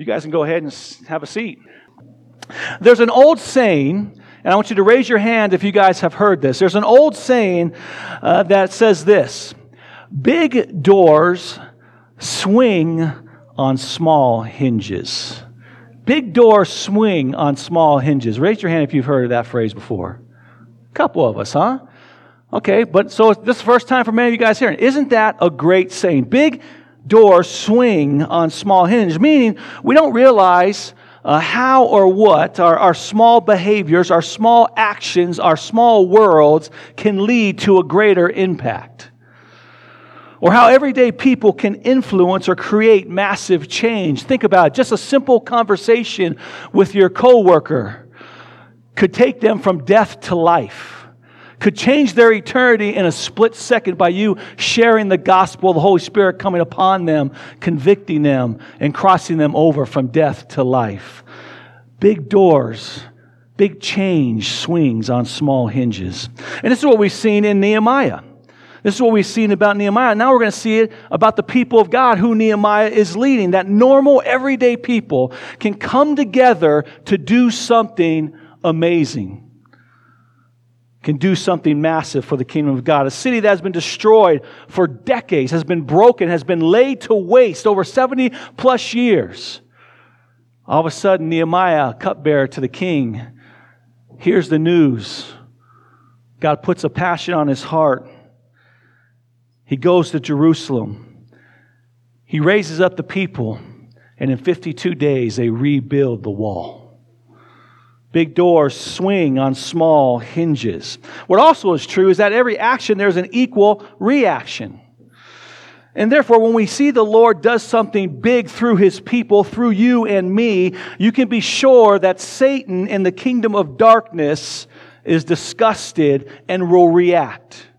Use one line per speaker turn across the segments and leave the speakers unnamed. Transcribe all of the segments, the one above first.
You guys can go ahead and have a seat. There's an old saying, and I want you to raise your hand if you guys have heard this. There's an old saying uh, that says this Big doors swing on small hinges. Big doors swing on small hinges. Raise your hand if you've heard that phrase before. A couple of us, huh? Okay, but so this is the first time for many of you guys hearing. Isn't that a great saying? Big doors swing on small hinge, meaning we don't realize uh, how or what our, our small behaviors, our small actions, our small worlds can lead to a greater impact. Or how everyday people can influence or create massive change. Think about it. Just a simple conversation with your coworker could take them from death to life could change their eternity in a split second by you sharing the gospel, the Holy Spirit coming upon them, convicting them, and crossing them over from death to life. Big doors, big change swings on small hinges. And this is what we've seen in Nehemiah. This is what we've seen about Nehemiah. Now we're going to see it about the people of God who Nehemiah is leading. That normal, everyday people can come together to do something amazing can do something massive for the kingdom of God. A city that has been destroyed for decades, has been broken, has been laid to waste over 70 plus years. All of a sudden, Nehemiah, cupbearer to the king, hears the news. God puts a passion on his heart. He goes to Jerusalem. He raises up the people, and in 52 days, they rebuild the wall. Big doors swing on small hinges. What also is true is that every action there's an equal reaction. And therefore, when we see the Lord does something big through his people, through you and me, you can be sure that Satan in the kingdom of darkness is disgusted and will react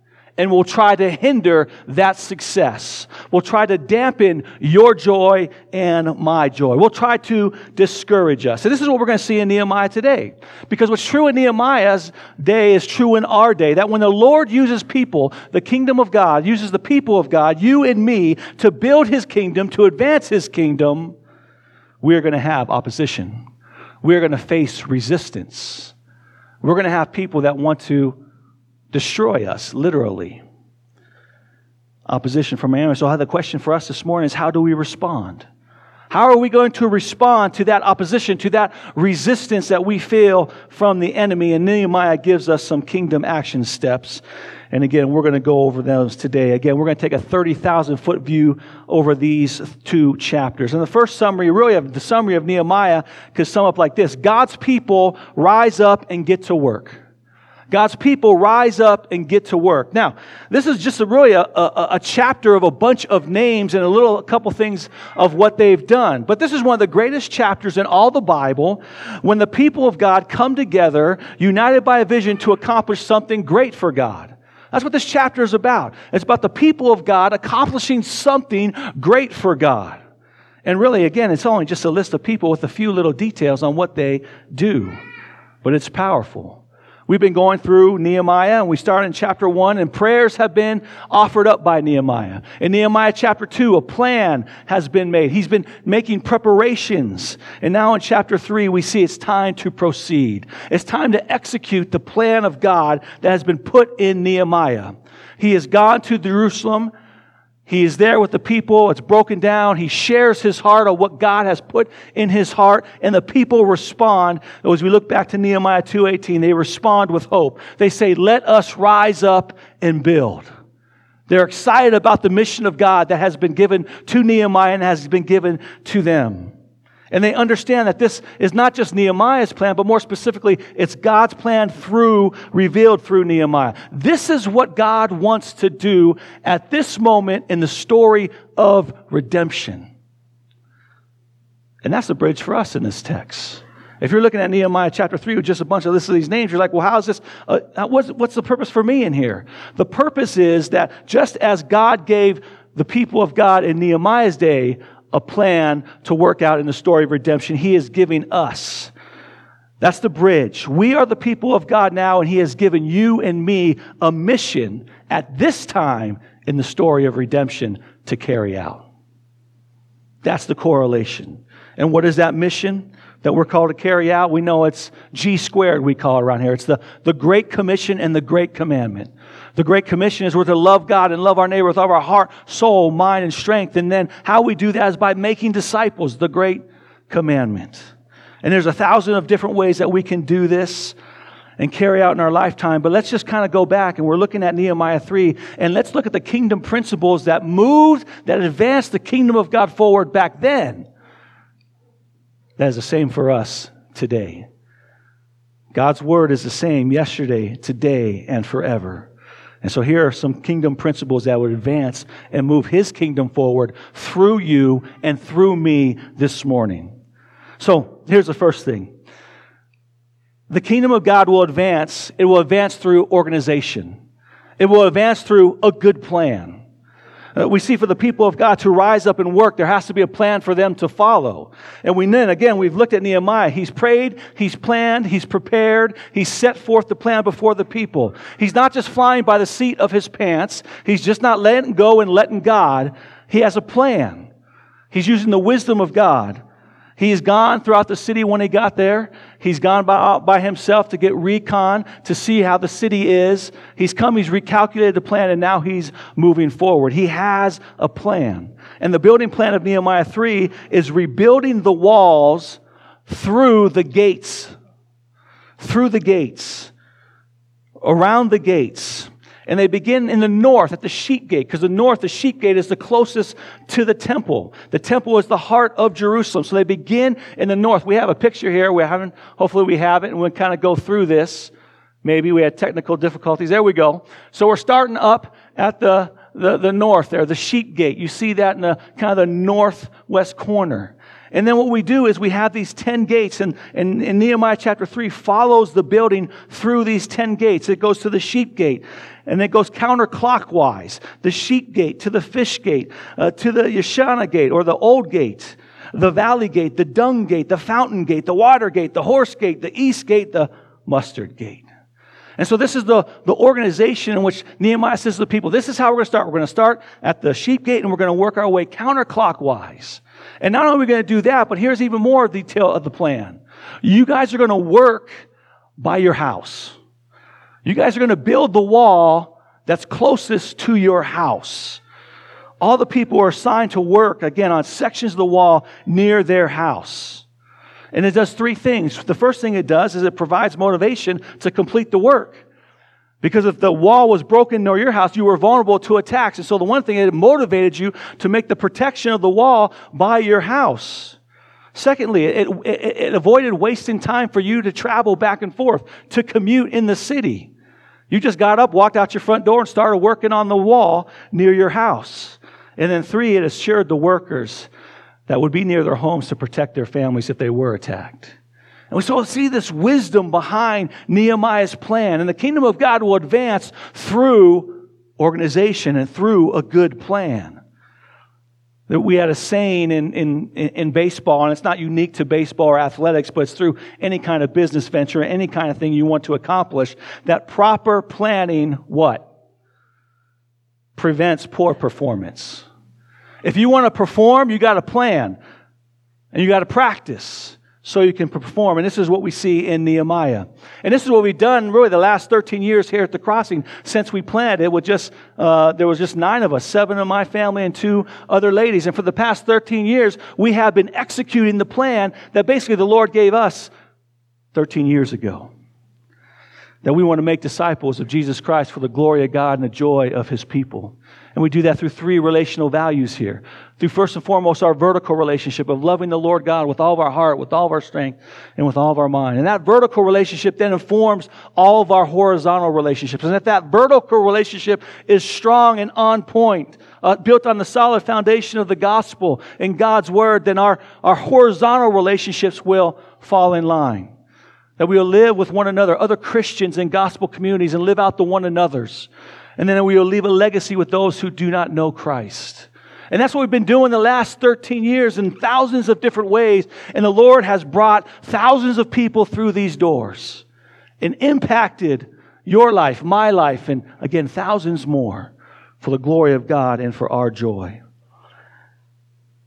and will try to hinder that success. Will try to dampen your joy and my joy. Will try to discourage us. And this is what we're going to see in Nehemiah today. Because what's true in Nehemiah's day is true in our day. That when the Lord uses people, the kingdom of God, uses the people of God, you and me, to build his kingdom, to advance his kingdom, we're going to have opposition. We're going to face resistance. We're going to have people that want to destroy us, literally. Opposition from enemies. So, the question for us this morning is how do we respond? How are we going to respond to that opposition, to that resistance that we feel from the enemy? And Nehemiah gives us some kingdom action steps. And again, we're going to go over those today. Again, we're going to take a 30,000 foot view over these two chapters. And the first summary, really, of the summary of Nehemiah could sum up like this God's people rise up and get to work. God's people rise up and get to work. Now, this is just a really a, a, a, chapter of a bunch of names and a little a couple things of what they've done. But this is one of the greatest chapters in all the Bible when the people of God come together, united by a vision to accomplish something great for God. That's what this chapter is about. It's about the people of God accomplishing something great for God. And really, again, it's only just a list of people with a few little details on what they do. But it's powerful. We've been going through Nehemiah and we started in chapter one and prayers have been offered up by Nehemiah. In Nehemiah chapter two, a plan has been made. He's been making preparations. And now in chapter three, we see it's time to proceed. It's time to execute the plan of God that has been put in Nehemiah. He has gone to Jerusalem he is there with the people. It's broken down. He shares his heart of what God has put in his heart, and the people respond. As we look back to Nehemiah 2:18, they respond with hope. They say, "Let us rise up and build." They're excited about the mission of God that has been given to Nehemiah and has been given to them. And they understand that this is not just Nehemiah's plan, but more specifically, it's God's plan through, revealed through Nehemiah. This is what God wants to do at this moment in the story of redemption. And that's the bridge for us in this text. If you're looking at Nehemiah chapter 3 with just a bunch of lists of these names, you're like, well, how is this? Uh, what's, what's the purpose for me in here? The purpose is that just as God gave the people of God in Nehemiah's day a plan to work out in the story of redemption. He is giving us. That's the bridge. We are the people of God now, and He has given you and me a mission at this time in the story of redemption to carry out. That's the correlation. And what is that mission that we're called to carry out? We know it's G squared, we call it around here. It's the, the Great Commission and the Great Commandment. The Great Commission is we're to love God and love our neighbor with all our heart, soul, mind, and strength. And then how we do that is by making disciples, the Great Commandment. And there's a thousand of different ways that we can do this and carry out in our lifetime. But let's just kind of go back and we're looking at Nehemiah 3 and let's look at the kingdom principles that moved, that advanced the kingdom of God forward back then. That is the same for us today. God's word is the same yesterday, today, and forever. And so here are some kingdom principles that would advance and move his kingdom forward through you and through me this morning. So here's the first thing the kingdom of God will advance. It will advance through organization. It will advance through a good plan. Uh, we see for the people of God to rise up and work, there has to be a plan for them to follow. And we then, again, we've looked at Nehemiah. He's prayed, he's planned, he's prepared, he's set forth the plan before the people. He's not just flying by the seat of his pants, he's just not letting go and letting God. He has a plan. He's using the wisdom of God. He's gone throughout the city when he got there. He's gone by, by himself to get recon, to see how the city is. He's come, he's recalculated the plan, and now he's moving forward. He has a plan. And the building plan of Nehemiah 3 is rebuilding the walls through the gates. Through the gates. Around the gates. And they begin in the north at the sheep gate, because the north, the sheep gate is the closest to the temple. The temple is the heart of Jerusalem. So they begin in the north. We have a picture here. We haven't, hopefully we have it, and we'll kind of go through this. Maybe we had technical difficulties. There we go. So we're starting up at the, the, the north there, the sheep gate. You see that in the kind of the northwest corner. And then what we do is we have these 10 gates, and, and, and, Nehemiah chapter 3 follows the building through these 10 gates. It goes to the sheep gate, and it goes counterclockwise. The sheep gate to the fish gate, uh, to the Yeshana gate or the old gate, the valley gate, the dung gate, the fountain gate, the water gate, the horse gate, the east gate, the muster gate. And so this is the, the organization in which Nehemiah says to the people, this is how we're going to start. We're going to start at the sheep gate and we're going to work our way counterclockwise. And not only are we going to do that, but here's even more detail of the plan. You guys are going to work by your house. You guys are going to build the wall that's closest to your house. All the people are assigned to work, again, on sections of the wall near their house. And it does three things. The first thing it does is it provides motivation to complete the work. Because if the wall was broken near your house, you were vulnerable to attacks. And so the one thing, it motivated you to make the protection of the wall by your house. Secondly, it, it, it, avoided wasting time for you to travel back and forth, to commute in the city. You just got up, walked out your front door, and started working on the wall near your house. And then three, it assured the workers that would be near their homes to protect their families if they were attacked. And we so see this wisdom behind Nehemiah's plan. And the kingdom of God will advance through organization and through a good plan. That we had a saying in, in, in baseball, and it's not unique to baseball or athletics, but it's through any kind of business venture, any kind of thing you want to accomplish, that proper planning, what? Prevents poor performance. If you want to perform, you got to plan. And you got to practice so you can perform. And this is what we see in Nehemiah. And this is what we've done really the last 13 years here at the crossing since we planted. It was just, uh, there was just nine of us, seven of my family and two other ladies. And for the past 13 years, we have been executing the plan that basically the Lord gave us 13 years ago. That we want to make disciples of Jesus Christ for the glory of God and the joy of his people. And we do that through three relational values here. Through first and foremost our vertical relationship of loving the Lord God with all of our heart, with all of our strength, and with all of our mind. And that vertical relationship then informs all of our horizontal relationships. And if that vertical relationship is strong and on point, uh, built on the solid foundation of the gospel and God's word, then our, our horizontal relationships will fall in line. That we will live with one another, other Christians in gospel communities, and live out the one another's. And then we will leave a legacy with those who do not know Christ. And that's what we've been doing the last 13 years in thousands of different ways. And the Lord has brought thousands of people through these doors and impacted your life, my life, and again, thousands more for the glory of God and for our joy.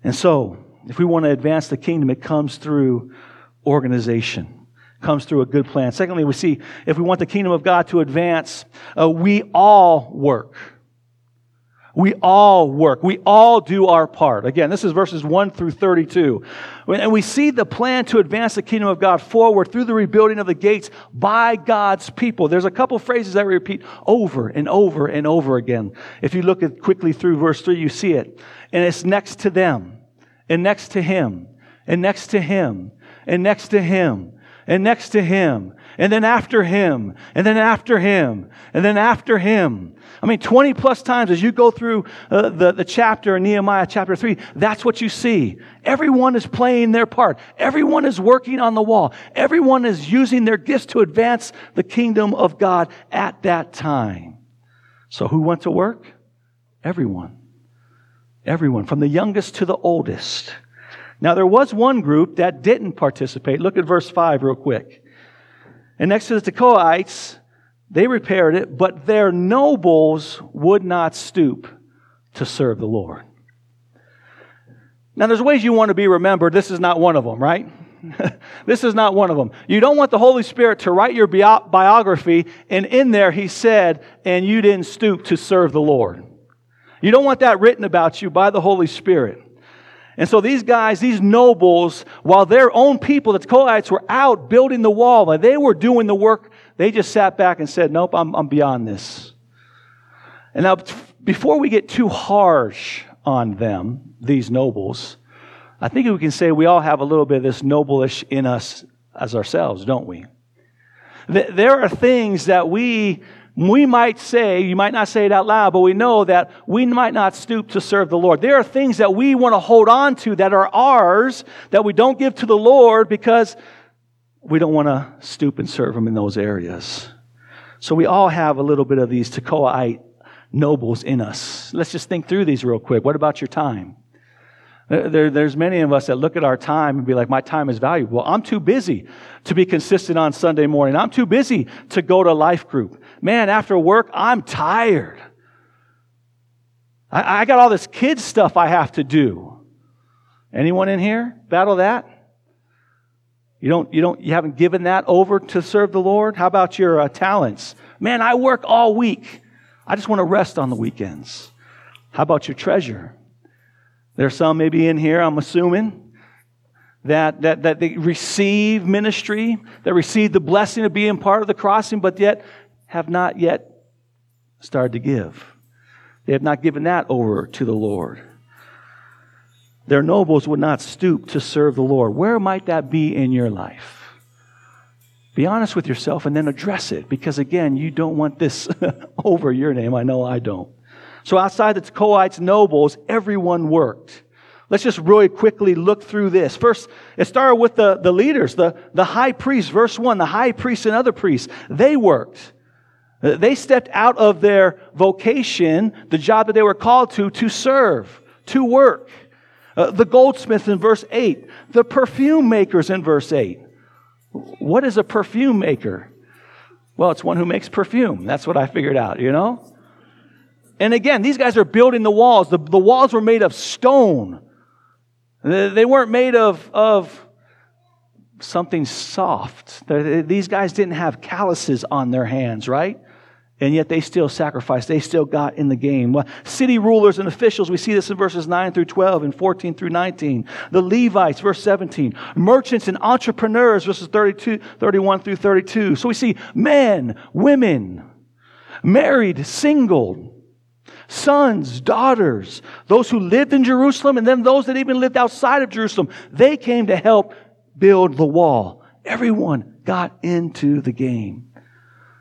And so, if we want to advance the kingdom, it comes through organization, comes through a good plan. Secondly, we see if we want the kingdom of God to advance, uh, we all work. We all work. We all do our part. Again, this is verses 1 through 32. And we see the plan to advance the kingdom of God forward through the rebuilding of the gates by God's people. There's a couple phrases that we repeat over and over and over again. If you look at quickly through verse 3, you see it. And it's next to them, and next to him, and next to him, and next to him, and next to him, and then after him, and then after him, and then after him. I mean, 20 plus times as you go through uh, the, the chapter in Nehemiah chapter 3, that's what you see. Everyone is playing their part. Everyone is working on the wall. Everyone is using their gifts to advance the kingdom of God at that time. So who went to work? Everyone. Everyone, from the youngest to the oldest. Now, there was one group that didn't participate. Look at verse 5 real quick. And next to the Tekoites, they repaired it, but their nobles would not stoop to serve the Lord. Now, there's ways you want to be remembered. This is not one of them, right? this is not one of them. You don't want the Holy Spirit to write your biography, and in there he said, and you didn't stoop to serve the Lord. You don't want that written about you by the Holy Spirit. And so these guys, these nobles, while their own people, the Tekoites, were out building the wall, and they were doing the work, they just sat back and said, Nope, I'm, I'm beyond this. And now, before we get too harsh on them, these nobles, I think we can say we all have a little bit of this noblish in us as ourselves, don't we? There are things that we we might say, you might not say it out loud, but we know that we might not stoop to serve the Lord. There are things that we want to hold on to that are ours that we don't give to the Lord because we don't want to stoop and serve Him in those areas. So we all have a little bit of these Tekoite nobles in us. Let's just think through these real quick. What about your time? There, there's many of us that look at our time and be like, my time is valuable. I'm too busy to be consistent on Sunday morning. I'm too busy to go to life group. Man, after work, I'm tired. I, I got all this kid stuff I have to do. Anyone in here battle that? You don't, you don't, you haven't given that over to serve the Lord? How about your uh, talents? Man, I work all week. I just want to rest on the weekends. How about your treasure? There's some maybe in here, I'm assuming, that, that, that they receive ministry, that receive the blessing of being part of the crossing, but yet have not yet started to give. They have not given that over to the Lord. Their nobles would not stoop to serve the Lord. Where might that be in your life? Be honest with yourself and then address it because, again, you don't want this over your name. I know I don't. So outside the Tekoites nobles, everyone worked. Let's just really quickly look through this. First, it started with the, the leaders, the, the high priest, verse 1, the high priest and other priests. They worked. They stepped out of their vocation, the job that they were called to, to serve, to work. Uh, the goldsmith in verse 8, the perfume makers in verse 8. What is a perfume maker? Well, it's one who makes perfume. That's what I figured out, you know? And again, these guys are building the walls. The, the walls were made of stone. They weren't made of, of something soft. These guys didn't have calluses on their hands, right? And yet they still sacrificed. They still got in the game. Well, city rulers and officials, we see this in verses 9 through 12 and 14 through 19. The Levites, verse 17. Merchants and entrepreneurs, verses 32, 31 through 32. So we see men, women, married, single, sons, daughters, those who lived in Jerusalem, and then those that even lived outside of Jerusalem. They came to help build the wall. Everyone got into the game.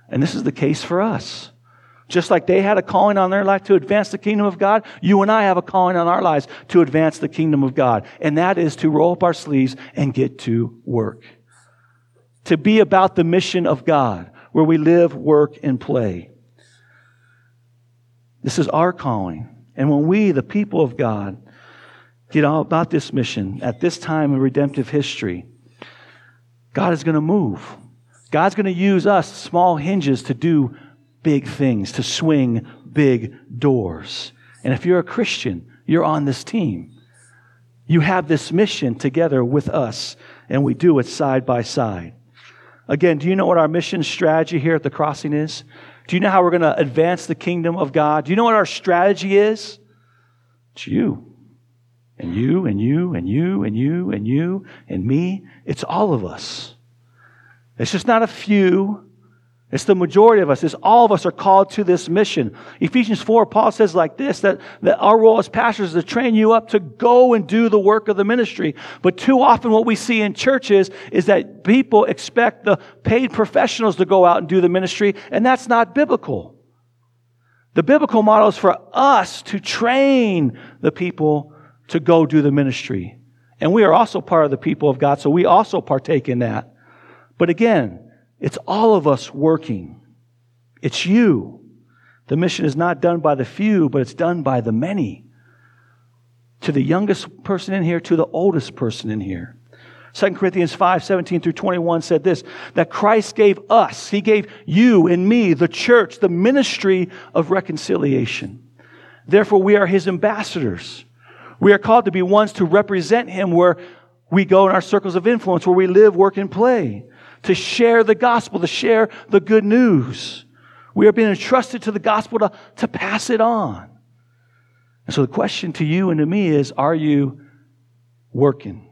And this is the case for us. Just like they had a calling on their life to advance the kingdom of God, you and I have a calling on our lives to advance the kingdom of God. And that is to roll up our sleeves and get to work. To be about the mission of God, where we live, work, and play. This is our calling. And when we, the people of God, get all about this mission at this time in redemptive history, God is going to move. God's going to use us, small hinges, to do big things, to swing big doors. And if you're a Christian, you're on this team. You have this mission together with us, and we do it side by side. Again, do you know what our mission strategy here at the crossing is? Do you know how we're going to advance the kingdom of God? Do you know what our strategy is? It's you. And you, and you, and you, and you, and you, and me. It's all of us. It's just not a few. It's the majority of us. It's all of us are called to this mission. Ephesians 4, Paul says like this, that, that our role as pastors is to train you up to go and do the work of the ministry. But too often what we see in churches is that people expect the paid professionals to go out and do the ministry, and that's not biblical. The biblical model is for us to train the people to go do the ministry. And we are also part of the people of God, so we also partake in that. But again, it's all of us working. It's you. The mission is not done by the few, but it's done by the many. To the youngest person in here, to the oldest person in here. 2 Corinthians 5, 17 through 21 said this, that Christ gave us, He gave you and me, the church, the ministry of reconciliation. Therefore, we are His ambassadors. We are called to be ones to represent Him where we go in our circles of influence, where we live, work, and play to share the gospel, to share the good news. We are being entrusted to the gospel to, to pass it on. And so the question to you and to me is are you working?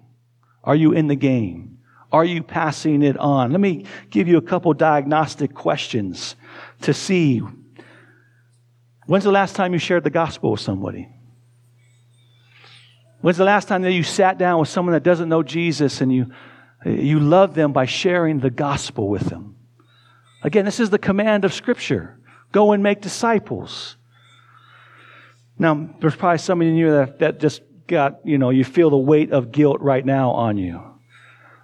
Are you in the game? Are you passing it on? Let me give you a couple diagnostic questions to see. When's the last time you shared the gospel with somebody? When's the last time that you sat down with someone that doesn't know Jesus and you you love them by sharing the gospel with them. Again, this is the command of Scripture go and make disciples. Now, there's probably some of you that, that just got, you know, you feel the weight of guilt right now on you.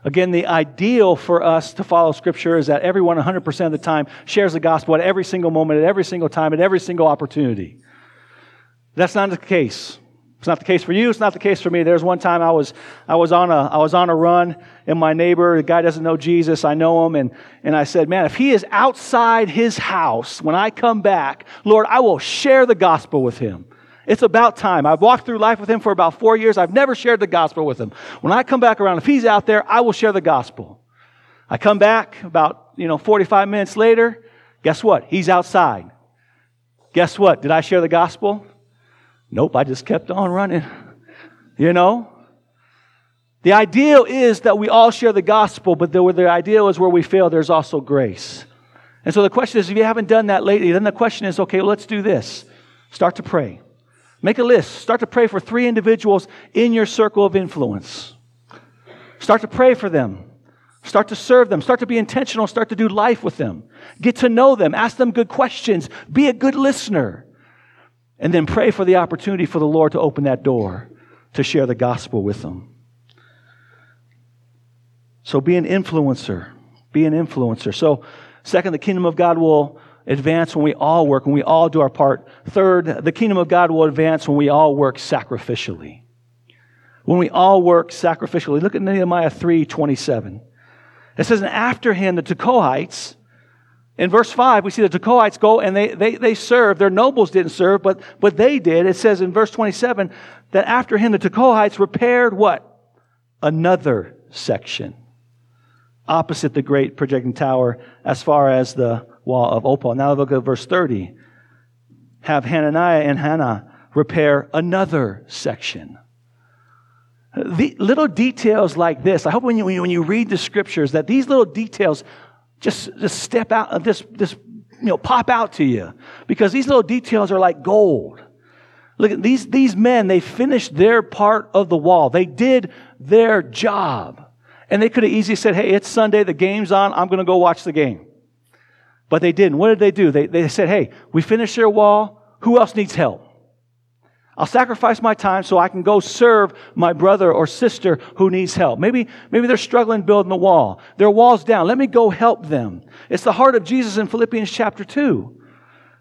Again, the ideal for us to follow Scripture is that everyone 100% of the time shares the gospel at every single moment, at every single time, at every single opportunity. That's not the case. It's not the case for you. It's not the case for me. There's one time I was, I was on a, I was on a run and my neighbor, the guy doesn't know Jesus. I know him. And, and I said, man, if he is outside his house when I come back, Lord, I will share the gospel with him. It's about time. I've walked through life with him for about four years. I've never shared the gospel with him. When I come back around, if he's out there, I will share the gospel. I come back about, you know, 45 minutes later. Guess what? He's outside. Guess what? Did I share the gospel? Nope, I just kept on running. You know? The ideal is that we all share the gospel, but the, the ideal is where we fail, there's also grace. And so the question is if you haven't done that lately, then the question is okay, well, let's do this. Start to pray. Make a list. Start to pray for three individuals in your circle of influence. Start to pray for them. Start to serve them. Start to be intentional. Start to do life with them. Get to know them. Ask them good questions. Be a good listener. And then pray for the opportunity for the Lord to open that door to share the gospel with them. So be an influencer. Be an influencer. So, second, the kingdom of God will advance when we all work, when we all do our part. Third, the kingdom of God will advance when we all work sacrificially. When we all work sacrificially. Look at Nehemiah 3 27. It says, And after him, the Tekoites, in verse 5, we see the Tekoites go and they, they, they serve. Their nobles didn't serve, but, but they did. It says in verse 27 that after him, the Tekoites repaired what? Another section opposite the great projecting tower as far as the wall of Ophel. Now look at verse 30. Have Hananiah and Hanun repair another section. The little details like this, I hope when you, when you read the scriptures that these little details just, just step out, uh, just, just, you know, pop out to you. Because these little details are like gold. Look at these, these men, they finished their part of the wall. They did their job. And they could have easily said, hey, it's Sunday, the game's on, I'm going to go watch the game. But they didn't. What did they do? They, they said, hey, we finished their wall. Who else needs help? I'll sacrifice my time so I can go serve my brother or sister who needs help. Maybe, maybe they're struggling building the wall. Their wall's down. Let me go help them. It's the heart of Jesus in Philippians chapter 2.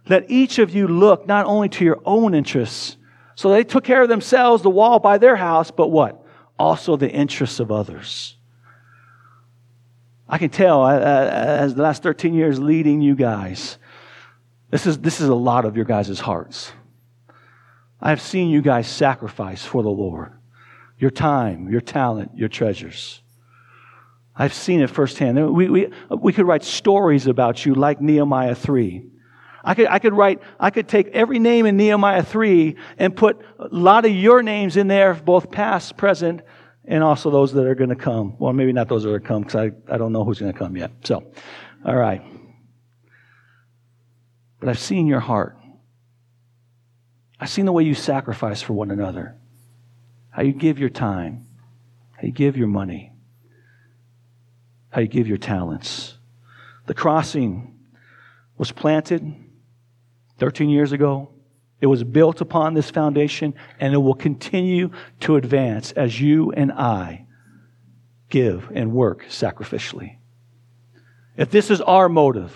Let each of you look not only to your own interests. So they took care of themselves, the wall by their house, but what? Also the interests of others. I can tell uh, uh, as the last 13 years leading you guys, this is, this is a lot of your guys' hearts. I have seen you guys sacrifice for the Lord. your time, your talent, your treasures. I've seen it firsthand. We, we, we could write stories about you like Nehemiah 3. I could, I could write, I could take every name in Nehemiah 3 and put a lot of your names in there, both past, present, and also those that are going to come. Well, maybe not those that are going to come because I, I don't know who's going to come yet. So, all right. But I've seen your heart. I've seen the way you sacrifice for one another, how you give your time, how you give your money, how you give your talents. The crossing was planted 13 years ago. It was built upon this foundation, and it will continue to advance as you and I give and work sacrificially. If this is our motive,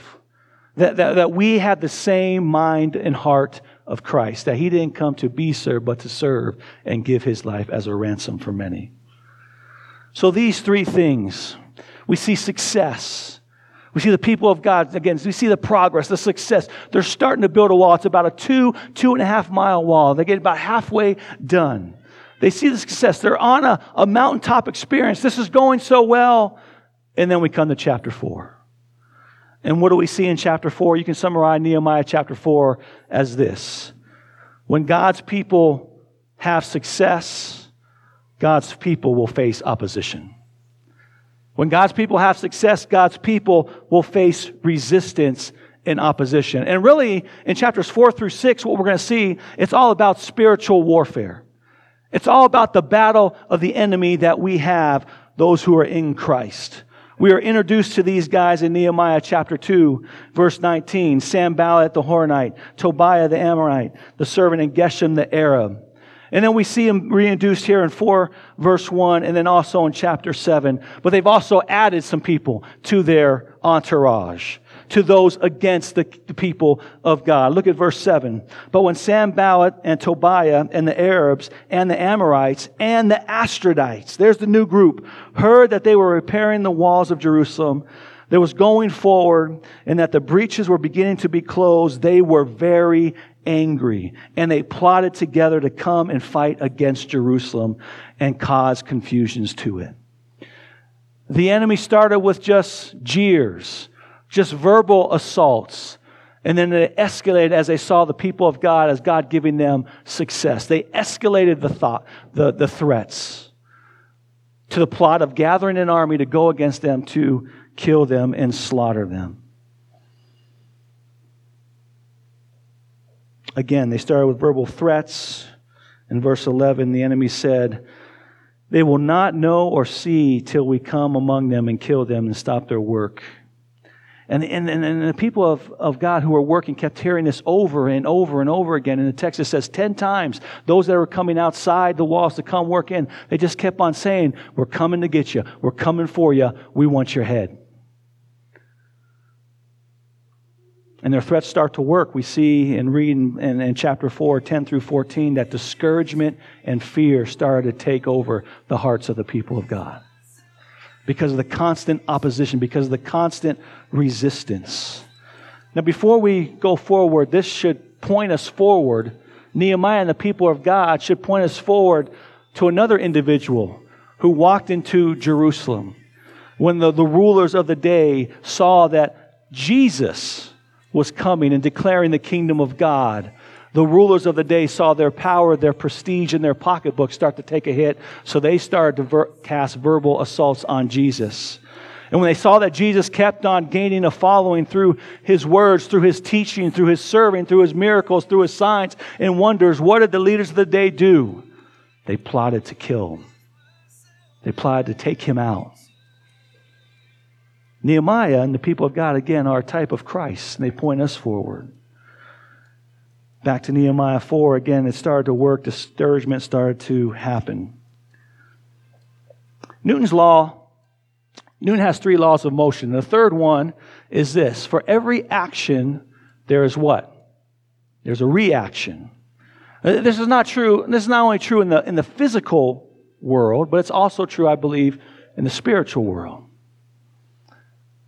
that, that, that we have the same mind and heart of Christ, that he didn't come to be served, but to serve and give his life as a ransom for many. So, these three things we see success. We see the people of God, again, we see the progress, the success. They're starting to build a wall. It's about a two, two and a half mile wall. They get about halfway done. They see the success. They're on a, a mountaintop experience. This is going so well. And then we come to chapter four. And what do we see in chapter 4? You can summarize Nehemiah chapter 4 as this When God's people have success, God's people will face opposition. When God's people have success, God's people will face resistance and opposition. And really, in chapters 4 through 6, what we're going to see, it's all about spiritual warfare. It's all about the battle of the enemy that we have, those who are in Christ. We are introduced to these guys in Nehemiah chapter 2, verse 19. Sanballat the Horonite, Tobiah the Ammonite, the servant, and Geshem the Arab. And then we see them reintroduced here in 4 verse 1 and then also in chapter 7. But they've also added some people to their entourage to those against the, the people of God. Look at verse 7. But when Sanballat and Tobiah and the Arabs and the Ammonites and the Ashdodites, there's the new group, heard that they were repairing the walls of Jerusalem, there was going forward and that the breaches were beginning to be closed, they were very angry and they plotted together to come and fight against Jerusalem and cause confusions to it. The enemy started with just jeers just verbal assaults. And then it escalated as they saw the people of God as God giving them success. They escalated the thought, the, the threats to the plot of gathering an army to go against them to kill them and slaughter them. Again, they started with verbal threats. In verse 11, the enemy said, They will not know or see till we come among them and kill them and stop their work. And, and, and the people of, of God who were working kept hearing this over and over and over again. And the text it says 10 times, those that were coming outside the walls to come work in, they just kept on saying, We're coming to get you. We're coming for you. We want your head. And their threats start to work. We see and read in, in, in, chapter 4, 10 through 14, that discouragement and fear started to take over the hearts of the people of God because of the constant opposition, because of the constant resistance. Now, before we go forward, this should point us forward. Nehemiah and the people of God should point us forward to another individual who walked into Jerusalem when the, the rulers of the day saw that Jesus was coming and declaring the kingdom of God the rulers of the day saw their power, their prestige, and their pocketbook start to take a hit, so they started to ver- cast verbal assaults on Jesus. And when they saw that Jesus kept on gaining a following through his words, through his teaching, through his serving, through his miracles, through his signs and wonders, what did the leaders of the day do? They plotted to kill him. They plotted to take him out. Nehemiah and the people of God, again, are a type of Christ, and they point us forward. Back to Nehemiah 4, again, it started to work. Discouragement started to happen. Newton's law, Newton has three laws of motion. The third one is this for every action, there is what? There's a reaction. Uh, this is not true. This is not only true in the, in the physical world, but it's also true, I believe, in the spiritual world.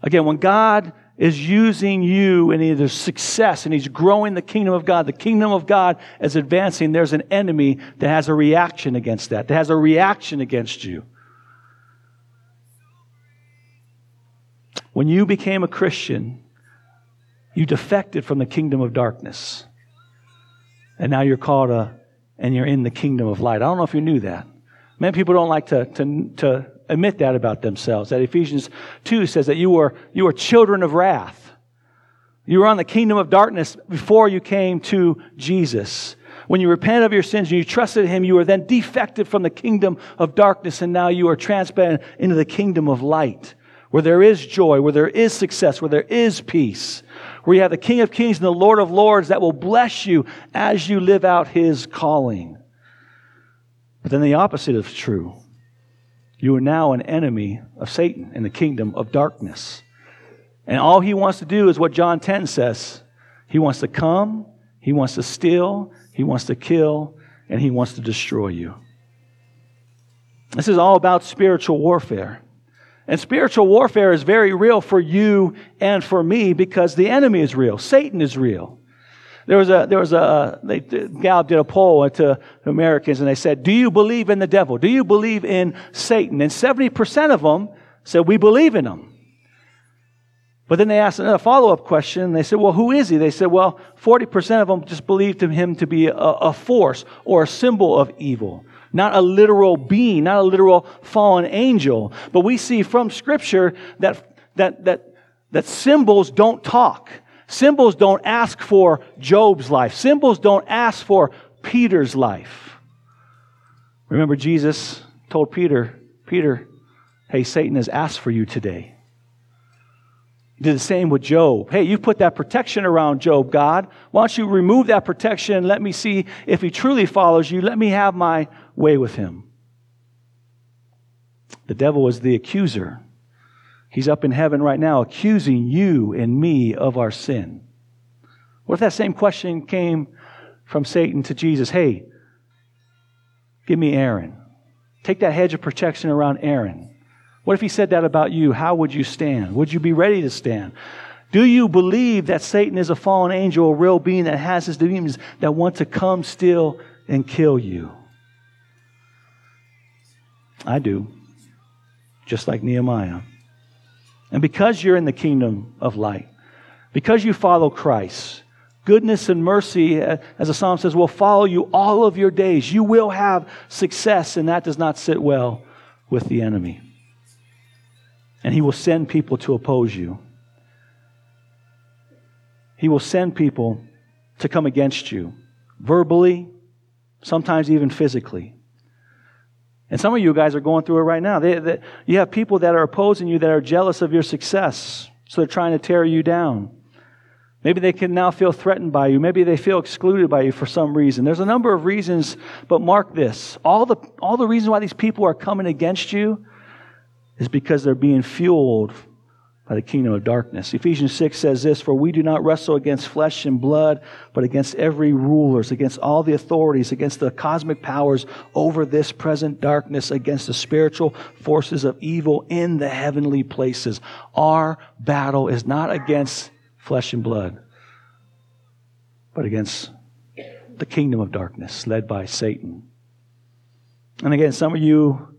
Again, when God is using you in either success and he's growing the kingdom of God, the kingdom of God is advancing, there's an enemy that has a reaction against that, that has a reaction against you. When you became a Christian, you defected from the kingdom of darkness. And now you're called a, and you're in the kingdom of light. I don't know if you knew that. Many people don't like to, to, to admit that about themselves. That Ephesians 2 says that you were, you were children of wrath. You were on the kingdom of darkness before you came to Jesus. When you repented of your sins and you trusted Him, you were then defected from the kingdom of darkness, and now you are transplanted into the kingdom of light, where there is joy, where there is success, where there is peace, where you have the King of Kings and the Lord of Lords that will bless you as you live out His calling. But then the opposite is true. You are now an enemy of Satan in the kingdom of darkness. And all he wants to do is what John 10 says. He wants to come, he wants to steal, he wants to kill, and he wants to destroy you. This is all about spiritual warfare. And spiritual warfare is very real for you and for me because the enemy is real. Satan is real. There was a, there was a, uh, they, Gallup did a poll to Americans and they said, do you believe in the devil? Do you believe in Satan? And 70% of them said, we believe in him. But then they asked a follow-up question and they said, well, who is he? They said, well, 40% of them just believed him to be a, a force or a symbol of evil not a literal being, not a literal fallen angel. But we see from Scripture that, that, that, that symbols don't talk. Symbols don't ask for Job's life. Symbols don't ask for Peter's life. Remember, Jesus told Peter, Peter, hey, Satan has asked for you today. He did the same with Job. Hey, you put that protection around Job, God. Why don't you remove that protection and let me see if he truly follows you? Let me have my way with him. The devil was the accuser. He's up in heaven right now accusing you and me of our sin. What if that same question came from Satan to Jesus? Hey, give me Aaron. Take that hedge of protection around Aaron. What if he said that about you? How would you stand? Would you be ready to stand? Do you believe that Satan is a fallen angel, a real being that has his demons that want to come, steal, and kill you? I do, just like Nehemiah. And because you're in the kingdom of light, because you follow Christ, goodness and mercy, uh, as the psalm says, will follow you all of your days. You will have success, and that does not sit well with the enemy. And he will send people to oppose you. He will send people to come against you, verbally, sometimes even physically. And some of you guys are going through it right now. They, they, you have people that are opposing you that are jealous of your success. So they're trying to tear you down. Maybe they can now feel threatened by you. Maybe they feel excluded by you for some reason. There's a number of reasons, but mark this. All the, all the reasons why these people are coming against you is because they're being fueled by the kingdom of darkness. Ephesians 6 says this For we do not wrestle against flesh and blood, but against every rulers, against all the authorities, against the cosmic powers over this present darkness, against the spiritual forces of evil in the heavenly places. Our battle is not against flesh and blood, but against the kingdom of darkness led by Satan. And again, some of you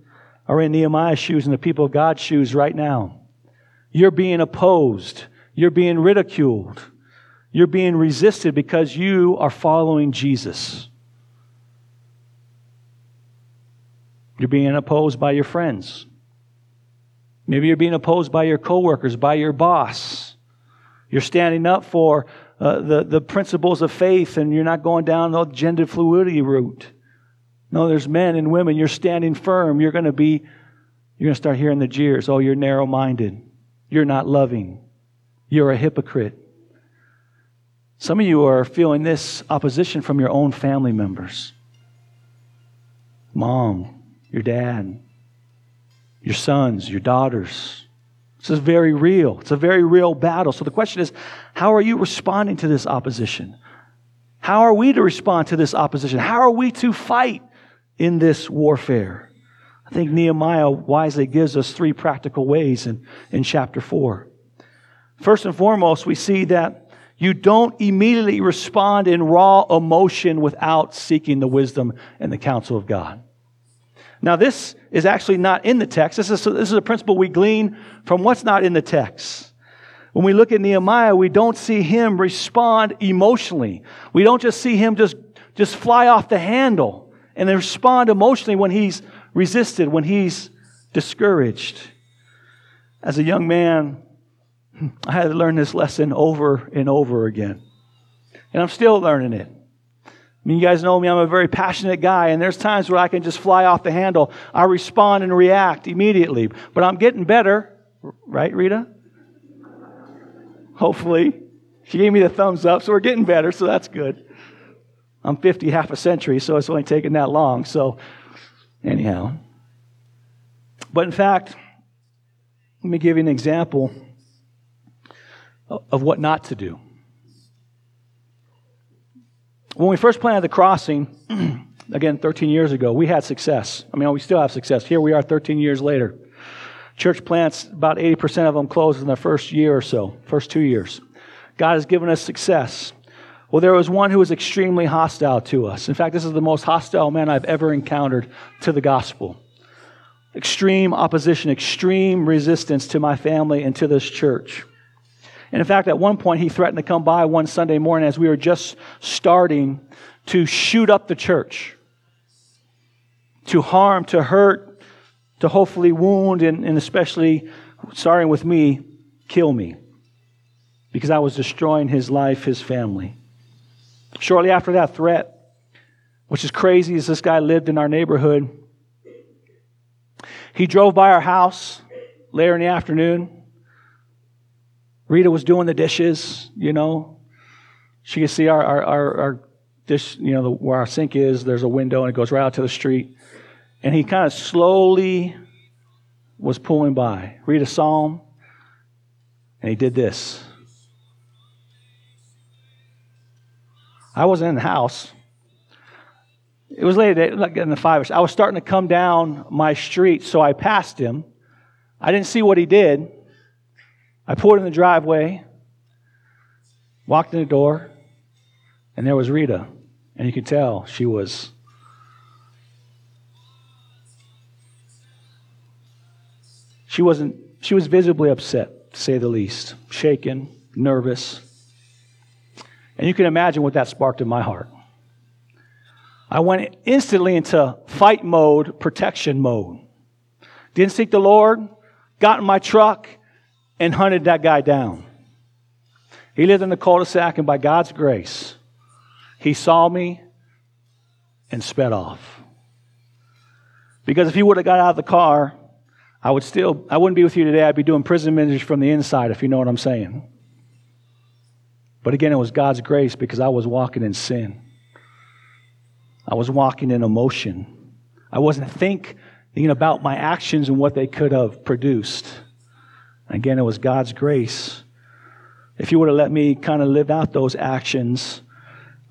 are in Nehemiah's shoes and the people of God's shoes right now. You're being opposed. You're being ridiculed. You're being resisted because you are following Jesus. You're being opposed by your friends. Maybe you're being opposed by your coworkers, by your boss. You're standing up for uh, the, the principles of faith and you're not going down the gender fluidity route. No, there's men and women. You're standing firm. You're going to be, you're going to start hearing the jeers. Oh, you're narrow minded. You're not loving. You're a hypocrite. Some of you are feeling this opposition from your own family members mom, your dad, your sons, your daughters. This is very real. It's a very real battle. So the question is how are you responding to this opposition? How are we to respond to this opposition? How are we to fight in this warfare? I think Nehemiah wisely gives us three practical ways in, in chapter 4. First and foremost, we see that you don't immediately respond in raw emotion without seeking the wisdom and the counsel of God. Now, this is actually not in the text. This is, this is a principle we glean from what's not in the text. When we look at Nehemiah, we don't see him respond emotionally. We don't just see him just, just fly off the handle and respond emotionally when he's resisted, when he's discouraged. As a young man, I had to learn this lesson over and over again. And I'm still learning it. I mean, you guys know me, I'm a very passionate guy, and there's times where I can just fly off the handle. I respond and react immediately. But I'm getting better, right, Rita? Hopefully. She gave me the thumbs up, so we're getting better, so that's good. I'm 50, half a century, so it's only taken that long. So, anyhow. But in fact, let me give you an example of what not to do. When we first planted the crossing, again, 13 years ago, we had success. I mean, we still have success. Here we are 13 years later. Church plants, about 80% of them closed in the first year or so, first two years. God has given us success. Well, there was one who was extremely hostile to us. In fact, this is the most hostile man I've ever encountered to the gospel. Extreme opposition, extreme resistance to my family and to this church. And in fact, at one point, he threatened to come by one Sunday morning as we were just starting to shoot up the church, to harm, to hurt, to hopefully wound, and, and especially, starting with me, kill me. Because I was destroying his life, his family. Shortly after that threat, which is crazy as this guy lived in our neighborhood, he drove by our house later in the afternoon Rita was doing the dishes, you know. She could see our, our, our, our dish, you know, the, where our sink is. There's a window and it goes right out to the street. And he kind of slowly was pulling by. Rita saw him, and he did this. I wasn't in the house. It was late at like in the five. I was starting to come down my street, so I passed him. I didn't see what he did. I pulled in the driveway, walked in the door, and there was Rita. And you could tell she was. She wasn't, she was visibly upset, to say the least, shaken, nervous. And you can imagine what that sparked in my heart. I went instantly into fight mode, protection mode. Didn't seek the Lord, got in my truck, and hunted that guy down. He lived in the cul de sac, and by God's grace, he saw me and sped off. Because if he would have got out of the car, I would still, I wouldn't be with you today. I'd be doing prison ministry from the inside, if you know what I'm saying. But again, it was God's grace because I was walking in sin. I was walking in emotion. I wasn't think, thinking about my actions and what they could have produced. Again, it was God's grace. If you would have let me kind of live out those actions,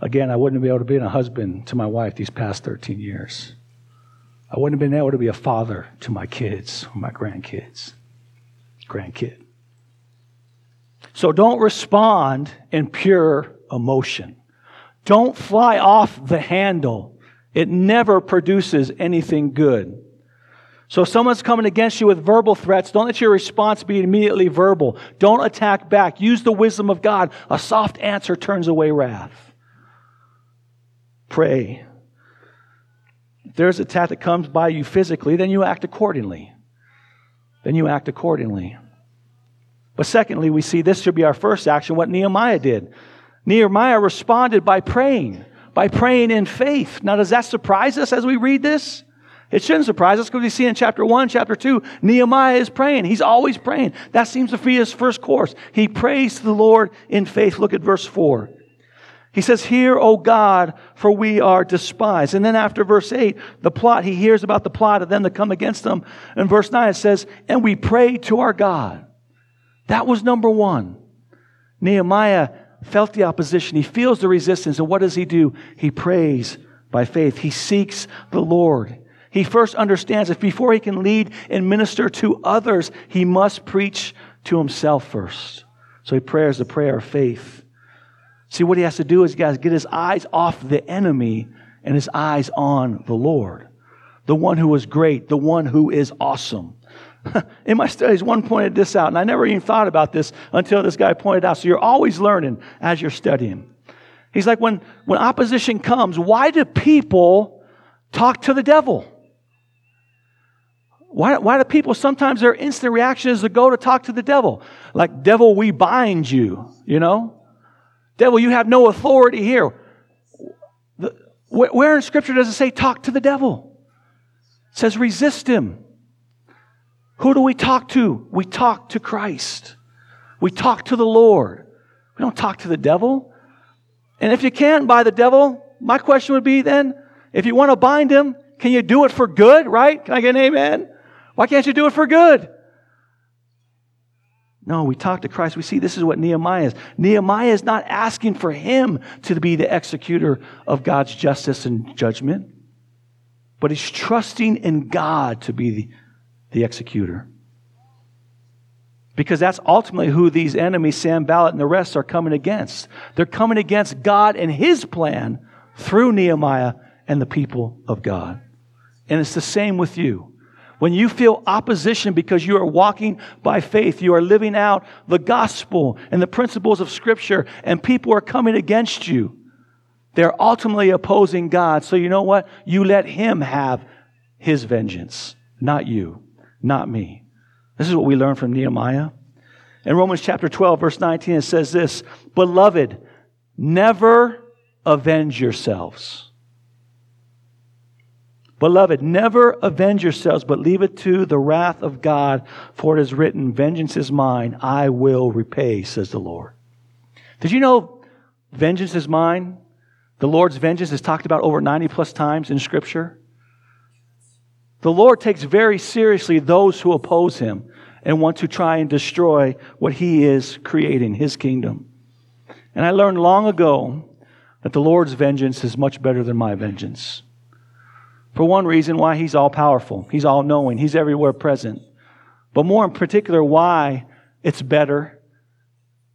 again, I wouldn't be able to be a husband to my wife these past 13 years. I wouldn't have been able to be a father to my kids or my grandkids. Grandkid. So don't respond in pure emotion. Don't fly off the handle. It never produces anything good. So if someone's coming against you with verbal threats, don't let your response be immediately verbal. Don't attack back. Use the wisdom of God. A soft answer turns away wrath. Pray. If there's a attack that comes by you physically, then you act accordingly. Then you act accordingly. But secondly, we see this should be our first action, what Nehemiah did. Nehemiah responded by praying, by praying in faith. Now, does that surprise us as we read this? It shouldn't surprise us because we see in chapter 1, chapter 2, Nehemiah is praying. He's always praying. That seems to be his first course. He prays to the Lord in faith. Look at verse 4. He says, Hear, O God, for we are despised. And then after verse 8, the plot, he hears about the plot of them that come against him. In verse 9, it says, And we pray to our God. That was number one. Nehemiah felt the opposition. He feels the resistance. And what does he do? He prays by faith. He seeks the Lord. He first understands that before he can lead and minister to others, he must preach to himself first. So he prays the prayer of faith. See, what he has to do is, guys, get his eyes off the enemy and his eyes on the Lord, the one who is great, the one who is awesome. In my studies, one pointed this out, and I never even thought about this until this guy pointed out. So you're always learning as you're studying. He's like, when, when opposition comes, why do people talk to the devil? Why, why do people sometimes their instant reaction is to go to talk to the devil? Like, devil, we bind you, you know? Devil, you have no authority here. The, where in Scripture does it say talk to the devil? It says resist him. Who do we talk to? We talk to Christ. We talk to the Lord. We don't talk to the devil. And if you can't buy the devil, my question would be then, if you want to bind him, can you do it for good, right? Can I get an amen? Why can't you do it for good? No, we talk to Christ. We see this is what Nehemiah is. Nehemiah is not asking for him to be the executor of God's justice and judgment, but he's trusting in God to be the, the executor. Because that's ultimately who these enemies, Sanballat and the rest, are coming against. They're coming against God and his plan through Nehemiah and the people of God. And it's the same with you. When you feel opposition because you are walking by faith, you are living out the gospel and the principles of Scripture, and people are coming against you, they're ultimately opposing God. So you know what? You let Him have His vengeance, not you, not me. This is what we learn from Nehemiah. In Romans chapter 12, verse 19, it says this Beloved, never avenge yourselves Beloved, never avenge yourselves, but leave it to the wrath of God, for it is written, Vengeance is mine, I will repay, says the Lord. Did you know vengeance is mine? The Lord's vengeance is talked about over 90 plus times in Scripture. The Lord takes very seriously those who oppose him and want to try and destroy what he is creating, his kingdom. And I learned long ago that the Lord's vengeance is much better than my vengeance. For one reason, why he's all powerful, he's all knowing, he's everywhere present. But more in particular, why it's better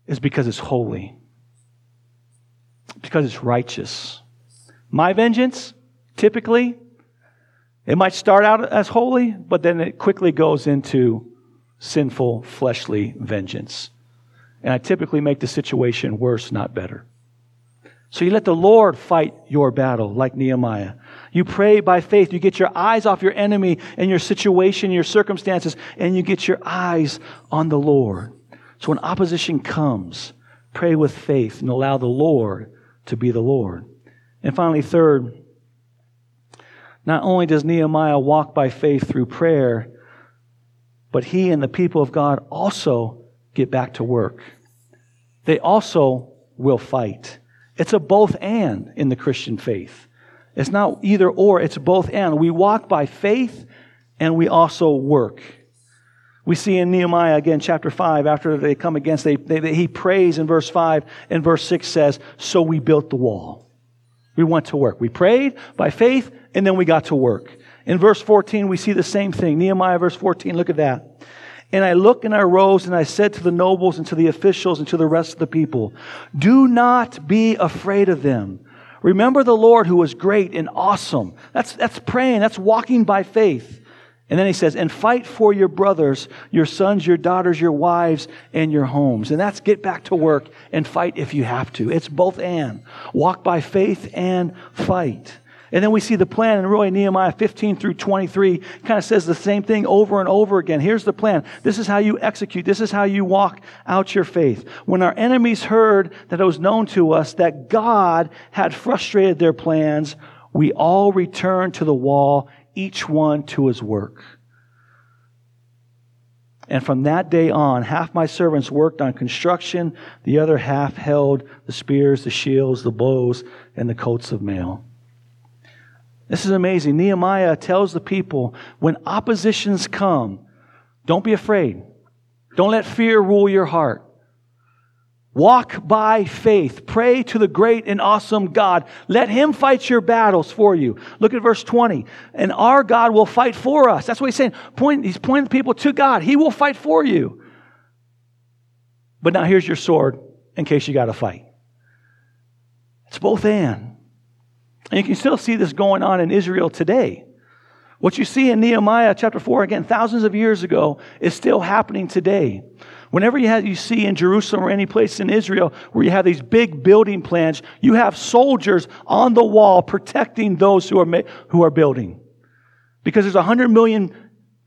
is because it's holy, because it's righteous. My vengeance, typically, it might start out as holy, but then it quickly goes into sinful, fleshly vengeance. And I typically make the situation worse, not better. So you let the Lord fight your battle, like Nehemiah. You pray by faith. You get your eyes off your enemy and your situation, your circumstances, and you get your eyes on the Lord. So when opposition comes, pray with faith and allow the Lord to be the Lord. And finally, third, not only does Nehemiah walk by faith through prayer, but he and the people of God also get back to work. They also will fight. It's a both and in the Christian faith. It's not either or, it's both and. We walk by faith and we also work. We see in Nehemiah again, chapter 5, after they come against, they, they, they, he prays in verse 5, and verse 6 says, So we built the wall. We went to work. We prayed by faith, and then we got to work. In verse 14, we see the same thing. Nehemiah, verse 14, look at that. And I looked and I rose and I said to the nobles and to the officials and to the rest of the people, Do not be afraid of them. Remember the Lord who was great and awesome. That's, that's praying. That's walking by faith. And then he says, and fight for your brothers, your sons, your daughters, your wives, and your homes. And that's get back to work and fight if you have to. It's both and. Walk by faith and fight. And then we see the plan, and really Nehemiah 15 through 23 kind of says the same thing over and over again. Here's the plan. This is how you execute. This is how you walk out your faith. When our enemies heard that it was known to us that God had frustrated their plans, we all returned to the wall, each one to his work. And from that day on, half my servants worked on construction, the other half held the spears, the shields, the bows, and the coats of mail. This is amazing. Nehemiah tells the people when oppositions come, don't be afraid. Don't let fear rule your heart. Walk by faith. Pray to the great and awesome God. Let Him fight your battles for you. Look at verse 20. And our God will fight for us. That's what He's saying. Point, he's pointing people to God. He will fight for you. But now here's your sword in case you got to fight. It's both and. And you can still see this going on in Israel today. What you see in Nehemiah chapter 4, again, thousands of years ago, is still happening today. Whenever you, have, you see in Jerusalem or any place in Israel where you have these big building plans, you have soldiers on the wall protecting those who are, who are building. Because there's 100 million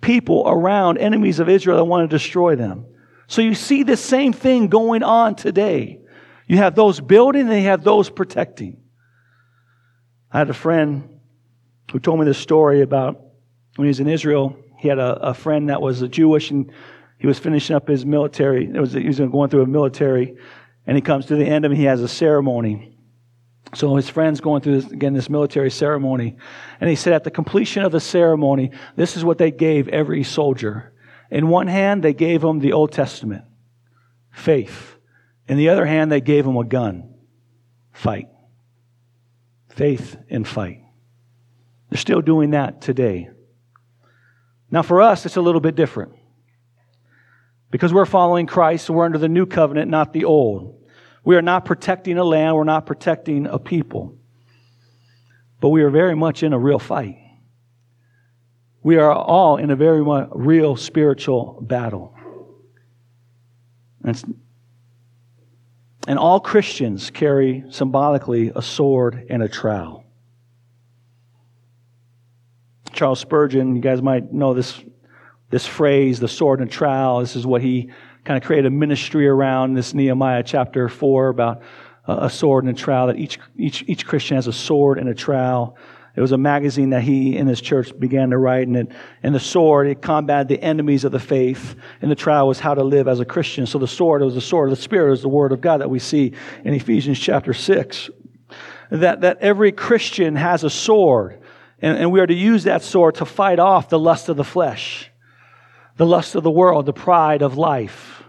people around enemies of Israel that want to destroy them. So you see the same thing going on today. You have those building and you have those protecting. I had a friend who told me this story about when he was in Israel. He had a, a friend that was a Jewish and he was finishing up his military. It was, he was going through a military and he comes to the end of it. He has a ceremony. So his friend's going through this, again this military ceremony, and he said at the completion of the ceremony, this is what they gave every soldier. In one hand, they gave him the Old Testament, faith. In the other hand, they gave him a gun, fight. Faith and fight. They're still doing that today. Now, for us, it's a little bit different. Because we're following Christ, we're under the new covenant, not the old. We are not protecting a land, we're not protecting a people. But we are very much in a real fight. We are all in a very real spiritual battle. And, and all Christians carry symbolically a sword and a trowel. Charles Spurgeon, you guys might know this, this phrase, the sword and trowel. This is what he kind of created a ministry around this Nehemiah chapter 4 about a sword and a trowel, that each, each, each Christian has a sword and a trowel. It was a magazine that he in his church began to write, and, it, and the sword, it combated the enemies of the faith, and the trowel was how to live as a Christian. So the sword was the sword of the Spirit, was the Word of God that we see in Ephesians chapter 6. That, that every Christian has a sword, and, and we are to use that sword to fight off the lust of the flesh, the lust of the world, the pride of life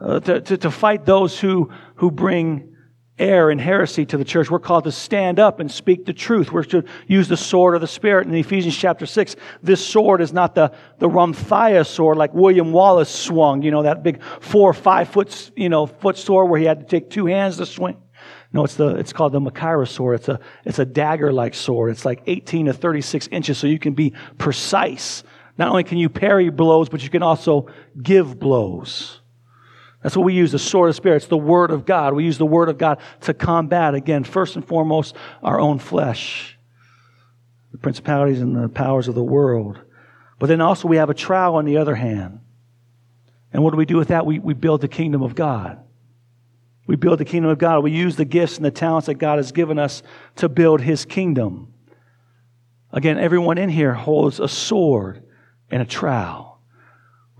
uh, to, to, to fight those who, who bring error and heresy to the church. We're called to stand up and speak the truth. We're to use the sword of the Spirit. In Ephesians chapter 6, this sword is not the, the rhomphaia sword like William Wallace swung, you know, that big four or five foot, you know, foot sword where he had to take two hands to swing. No, it's the it's called the Machaira sword. It's a it's a dagger-like sword. It's like 18 to 36 inches, so you can be precise. Not only can you parry blows, but you can also give blows. That's what we use the sword of Spirit. It's the Word of God. We use the Word of God to combat, again, first and foremost, our own flesh, the principalities and the powers of the world. But then also we have a trowel on the other hand. And what do we do with that? We, we build the kingdom of God. We build the kingdom of God. We use the gifts and the talents that God has given us to build His kingdom. Again, everyone in here holds a sword and a trowel.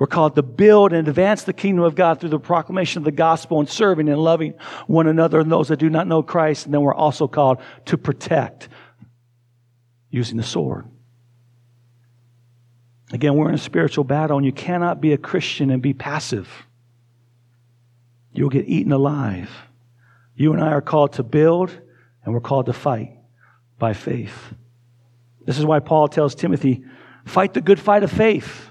We're called to build and advance the kingdom of God through the proclamation of the gospel and serving and loving one another and those that do not know Christ. And then we're also called to protect using the sword. Again, we're in a spiritual battle, and you cannot be a Christian and be passive. You'll get eaten alive. You and I are called to build, and we're called to fight by faith. This is why Paul tells Timothy, fight the good fight of faith.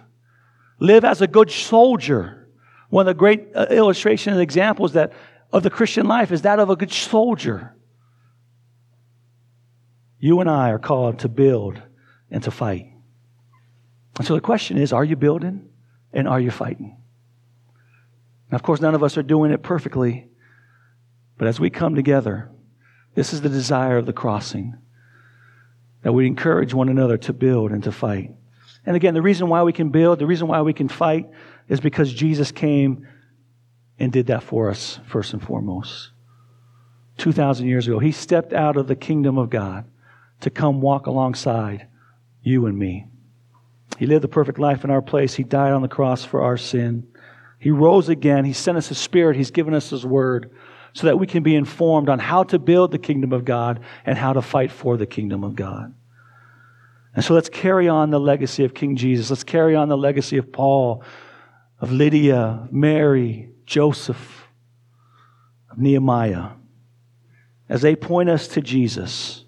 Live as a good soldier. One of the great uh, illustrations and examples that of the Christian life is that of a good soldier. You and I are called to build and to fight. And so the question is are you building and are you fighting? Now, of course, none of us are doing it perfectly, but as we come together, this is the desire of the crossing that we encourage one another to build and to fight. And again, the reason why we can build, the reason why we can fight is because Jesus came and did that for us, first and foremost. 2,000 years ago, He stepped out of the kingdom of God to come walk alongside you and me. He lived the perfect life in our place. He died on the cross for our sin. He rose again. He sent us His Spirit. He's given us His Word so that we can be informed on how to build the kingdom of God and how to fight for the kingdom of God. And so let's carry on the legacy of King Jesus. Let's carry on the legacy of Paul, of Lydia, Mary, Joseph, of Nehemiah, as they point us to Jesus.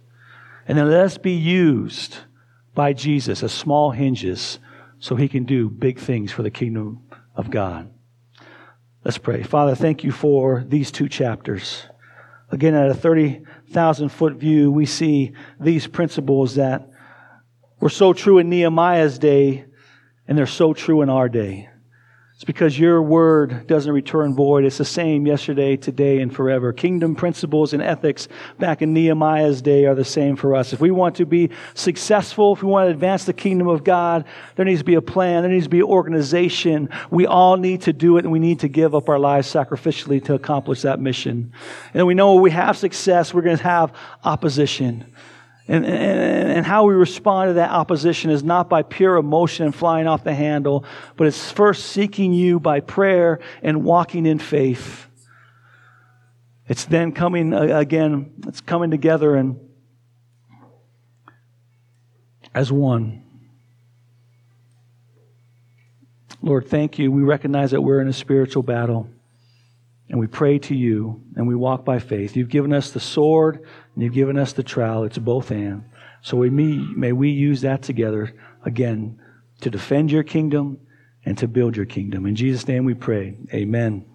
And then let us be used by Jesus as small hinges so he can do big things for the kingdom of God. Let's pray. Father, thank you for these two chapters. Again, at a 30,000 foot view, we see these principles that were so true in Nehemiah's day, and they're so true in our day. It's because your word doesn't return void. It's the same yesterday, today, and forever. Kingdom principles and ethics back in Nehemiah's day are the same for us. If we want to be successful, if we want to advance the kingdom of God, there needs to be a plan, there needs to be organization. We all need to do it, and we need to give up our lives sacrificially to accomplish that mission. And we know when we have success, we're going to have opposition. And, and, and, how we respond to that opposition is not by pure emotion and flying off the handle, but it's first seeking you by prayer and walking in faith. It's then coming uh, again, it's coming together and as one. Lord, thank you. We recognize that we're in a spiritual battle. And we pray to you and we walk by faith. You've given us the sword and you've given us the trowel. It's both hand. So we may, may we use that together again to defend your kingdom and to build your kingdom. In Jesus' name we pray. Amen.